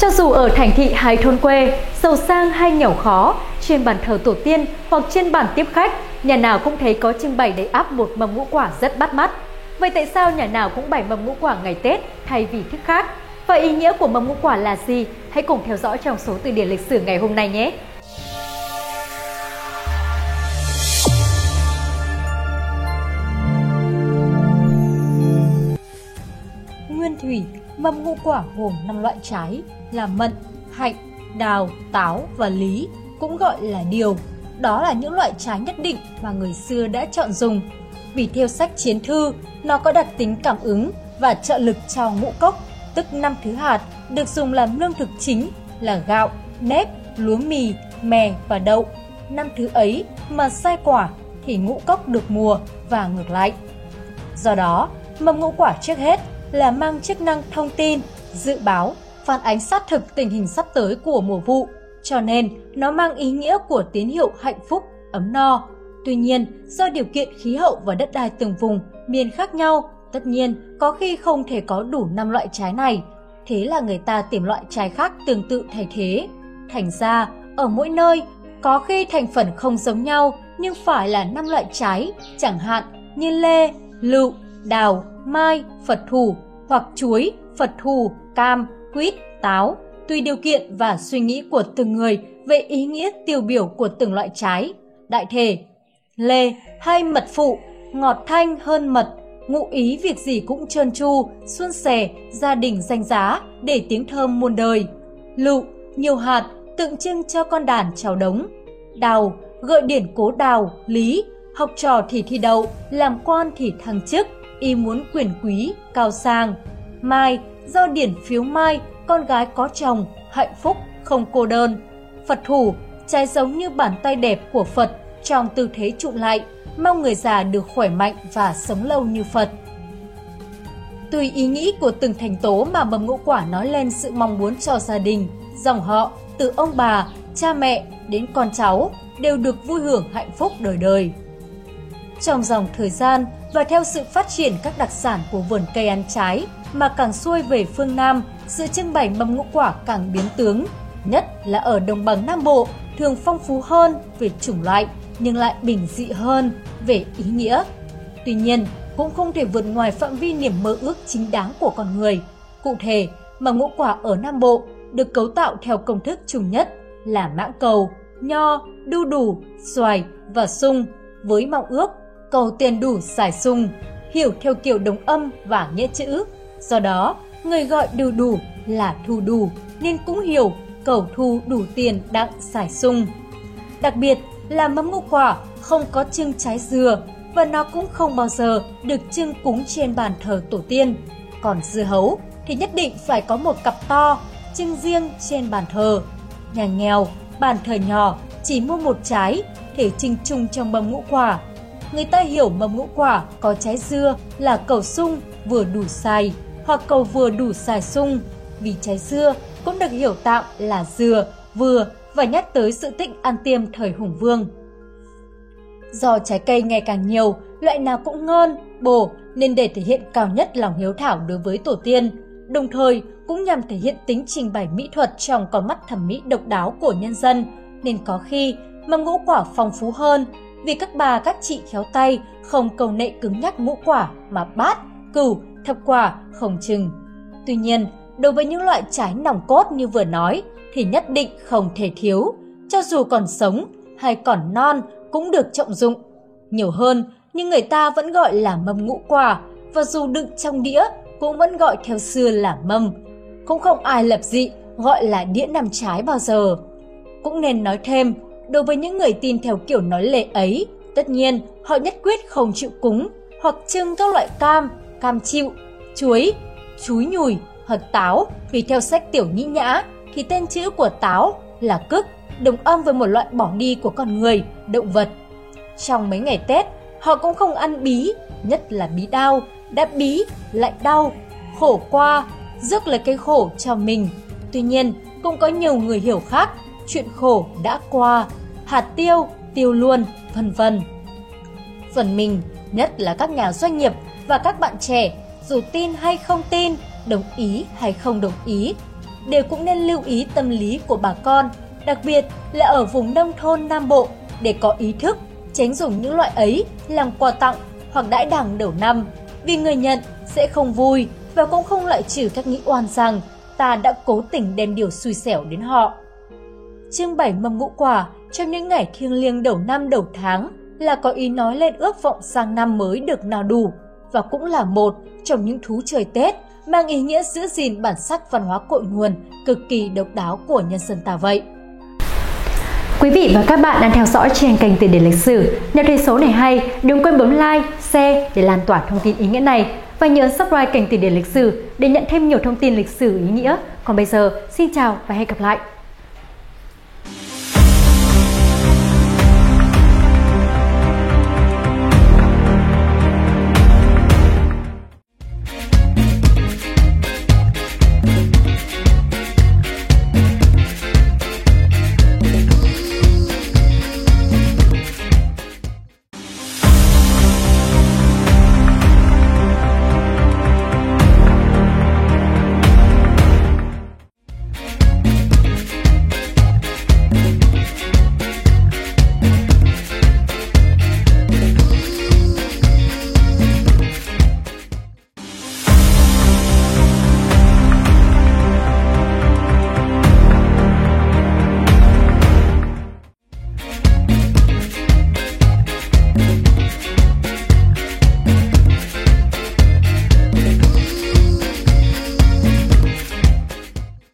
Cho dù ở thành thị hay thôn quê, giàu sang hay nghèo khó, trên bàn thờ tổ tiên hoặc trên bàn tiếp khách, nhà nào cũng thấy có trưng bày đầy áp một mâm ngũ quả rất bắt mắt. Vậy tại sao nhà nào cũng bày mâm ngũ quả ngày Tết thay vì thức khác? Và ý nghĩa của mâm ngũ quả là gì? Hãy cùng theo dõi trong số từ điển lịch sử ngày hôm nay nhé! Nguyên thủy, mâm ngũ quả gồm 5 loại trái là mận, hạnh, đào, táo và lý, cũng gọi là điều. Đó là những loại trái nhất định mà người xưa đã chọn dùng. Vì theo sách chiến thư, nó có đặc tính cảm ứng và trợ lực cho ngũ cốc, tức năm thứ hạt, được dùng làm lương thực chính là gạo, nếp, lúa mì, mè và đậu. Năm thứ ấy mà sai quả thì ngũ cốc được mùa và ngược lại. Do đó, mầm ngũ quả trước hết là mang chức năng thông tin, dự báo, phản ánh sát thực tình hình sắp tới của mùa vụ, cho nên nó mang ý nghĩa của tín hiệu hạnh phúc, ấm no. Tuy nhiên, do điều kiện khí hậu và đất đai từng vùng, miền khác nhau, tất nhiên có khi không thể có đủ năm loại trái này. Thế là người ta tìm loại trái khác tương tự thay thế. Thành ra, ở mỗi nơi, có khi thành phần không giống nhau nhưng phải là năm loại trái, chẳng hạn như lê, lựu, đào, mai, phật thủ hoặc chuối, phật thủ, cam, quýt, táo, tùy điều kiện và suy nghĩ của từng người về ý nghĩa tiêu biểu của từng loại trái. Đại thể, lê hay mật phụ, ngọt thanh hơn mật, ngụ ý việc gì cũng trơn tru, xuân sẻ, gia đình danh giá để tiếng thơm muôn đời. Lựu, nhiều hạt, tượng trưng cho con đàn chào đống. Đào, gợi điển cố đào, lý, học trò thì thi đậu, làm quan thì thăng chức, y muốn quyền quý, cao sang. Mai, do điển phiếu mai, con gái có chồng, hạnh phúc, không cô đơn. Phật thủ, trái giống như bàn tay đẹp của Phật trong tư thế trụ lại, mong người già được khỏe mạnh và sống lâu như Phật. Tùy ý nghĩ của từng thành tố mà mầm ngũ quả nói lên sự mong muốn cho gia đình, dòng họ, từ ông bà, cha mẹ đến con cháu đều được vui hưởng hạnh phúc đời đời. Trong dòng thời gian và theo sự phát triển các đặc sản của vườn cây ăn trái mà càng xuôi về phương Nam, sự trưng bày mâm ngũ quả càng biến tướng, nhất là ở đồng bằng Nam Bộ thường phong phú hơn về chủng loại nhưng lại bình dị hơn về ý nghĩa. Tuy nhiên, cũng không thể vượt ngoài phạm vi niềm mơ ước chính đáng của con người. Cụ thể, mà ngũ quả ở Nam Bộ được cấu tạo theo công thức chung nhất là mãng cầu, nho, đu đủ, xoài và sung với mong ước cầu tiền đủ xài sung, hiểu theo kiểu đồng âm và nghĩa chữ. Do đó, người gọi đủ đủ là thu đủ nên cũng hiểu cầu thu đủ tiền đặng xài sung. Đặc biệt là mâm ngũ quả không có trưng trái dừa và nó cũng không bao giờ được trưng cúng trên bàn thờ tổ tiên. Còn dưa hấu thì nhất định phải có một cặp to, trưng riêng trên bàn thờ. Nhà nghèo, bàn thờ nhỏ chỉ mua một trái thể trưng chung trong mâm ngũ quả. Người ta hiểu mầm ngũ quả có trái dưa là cầu sung vừa đủ xài hoặc cầu vừa đủ xài sung vì trái dưa cũng được hiểu tạm là dừa vừa và nhắc tới sự tích ăn tiêm thời hùng vương. Do trái cây ngày càng nhiều, loại nào cũng ngon, bổ nên để thể hiện cao nhất lòng hiếu thảo đối với tổ tiên, đồng thời cũng nhằm thể hiện tính trình bày mỹ thuật trong con mắt thẩm mỹ độc đáo của nhân dân, nên có khi mâm ngũ quả phong phú hơn vì các bà các chị khéo tay không cầu nệ cứng nhắc ngũ quả mà bát, cửu, thập quả không chừng. Tuy nhiên, đối với những loại trái nòng cốt như vừa nói thì nhất định không thể thiếu, cho dù còn sống hay còn non cũng được trọng dụng. Nhiều hơn, nhưng người ta vẫn gọi là mâm ngũ quả và dù đựng trong đĩa cũng vẫn gọi theo xưa là mâm. Cũng không ai lập dị gọi là đĩa nằm trái bao giờ. Cũng nên nói thêm, đối với những người tin theo kiểu nói lệ ấy, tất nhiên họ nhất quyết không chịu cúng hoặc trưng các loại cam, cam chịu, chuối, chuối nhùi, hật táo vì theo sách tiểu nhĩ nhã thì tên chữ của táo là cức, đồng âm với một loại bỏ đi của con người, động vật. Trong mấy ngày Tết, họ cũng không ăn bí, nhất là bí đau, đã bí lại đau, khổ qua, rước lấy cái khổ cho mình. Tuy nhiên, cũng có nhiều người hiểu khác, chuyện khổ đã qua, hạt tiêu, tiêu luôn, vân vân. Phần mình, nhất là các nhà doanh nghiệp và các bạn trẻ, dù tin hay không tin, đồng ý hay không đồng ý, đều cũng nên lưu ý tâm lý của bà con, đặc biệt là ở vùng nông thôn Nam Bộ để có ý thức tránh dùng những loại ấy làm quà tặng hoặc đãi đẳng đầu năm vì người nhận sẽ không vui và cũng không loại trừ các nghĩ oan rằng ta đã cố tình đem điều xui xẻo đến họ. Chương bảy mâm ngũ quả trong những ngày thiêng liêng đầu năm đầu tháng là có ý nói lên ước vọng sang năm mới được nào đủ và cũng là một trong những thú chơi Tết mang ý nghĩa giữ gìn bản sắc văn hóa cội nguồn cực kỳ độc đáo của nhân dân ta vậy. Quý vị và các bạn đang theo dõi trên kênh Tiền điển lịch sử. Nếu thấy số này hay, đừng quên bấm like, share để lan tỏa thông tin ý nghĩa này và nhớ subscribe kênh Tiền điển lịch sử để nhận thêm nhiều thông tin lịch sử ý nghĩa. Còn bây giờ, xin chào và hẹn gặp lại!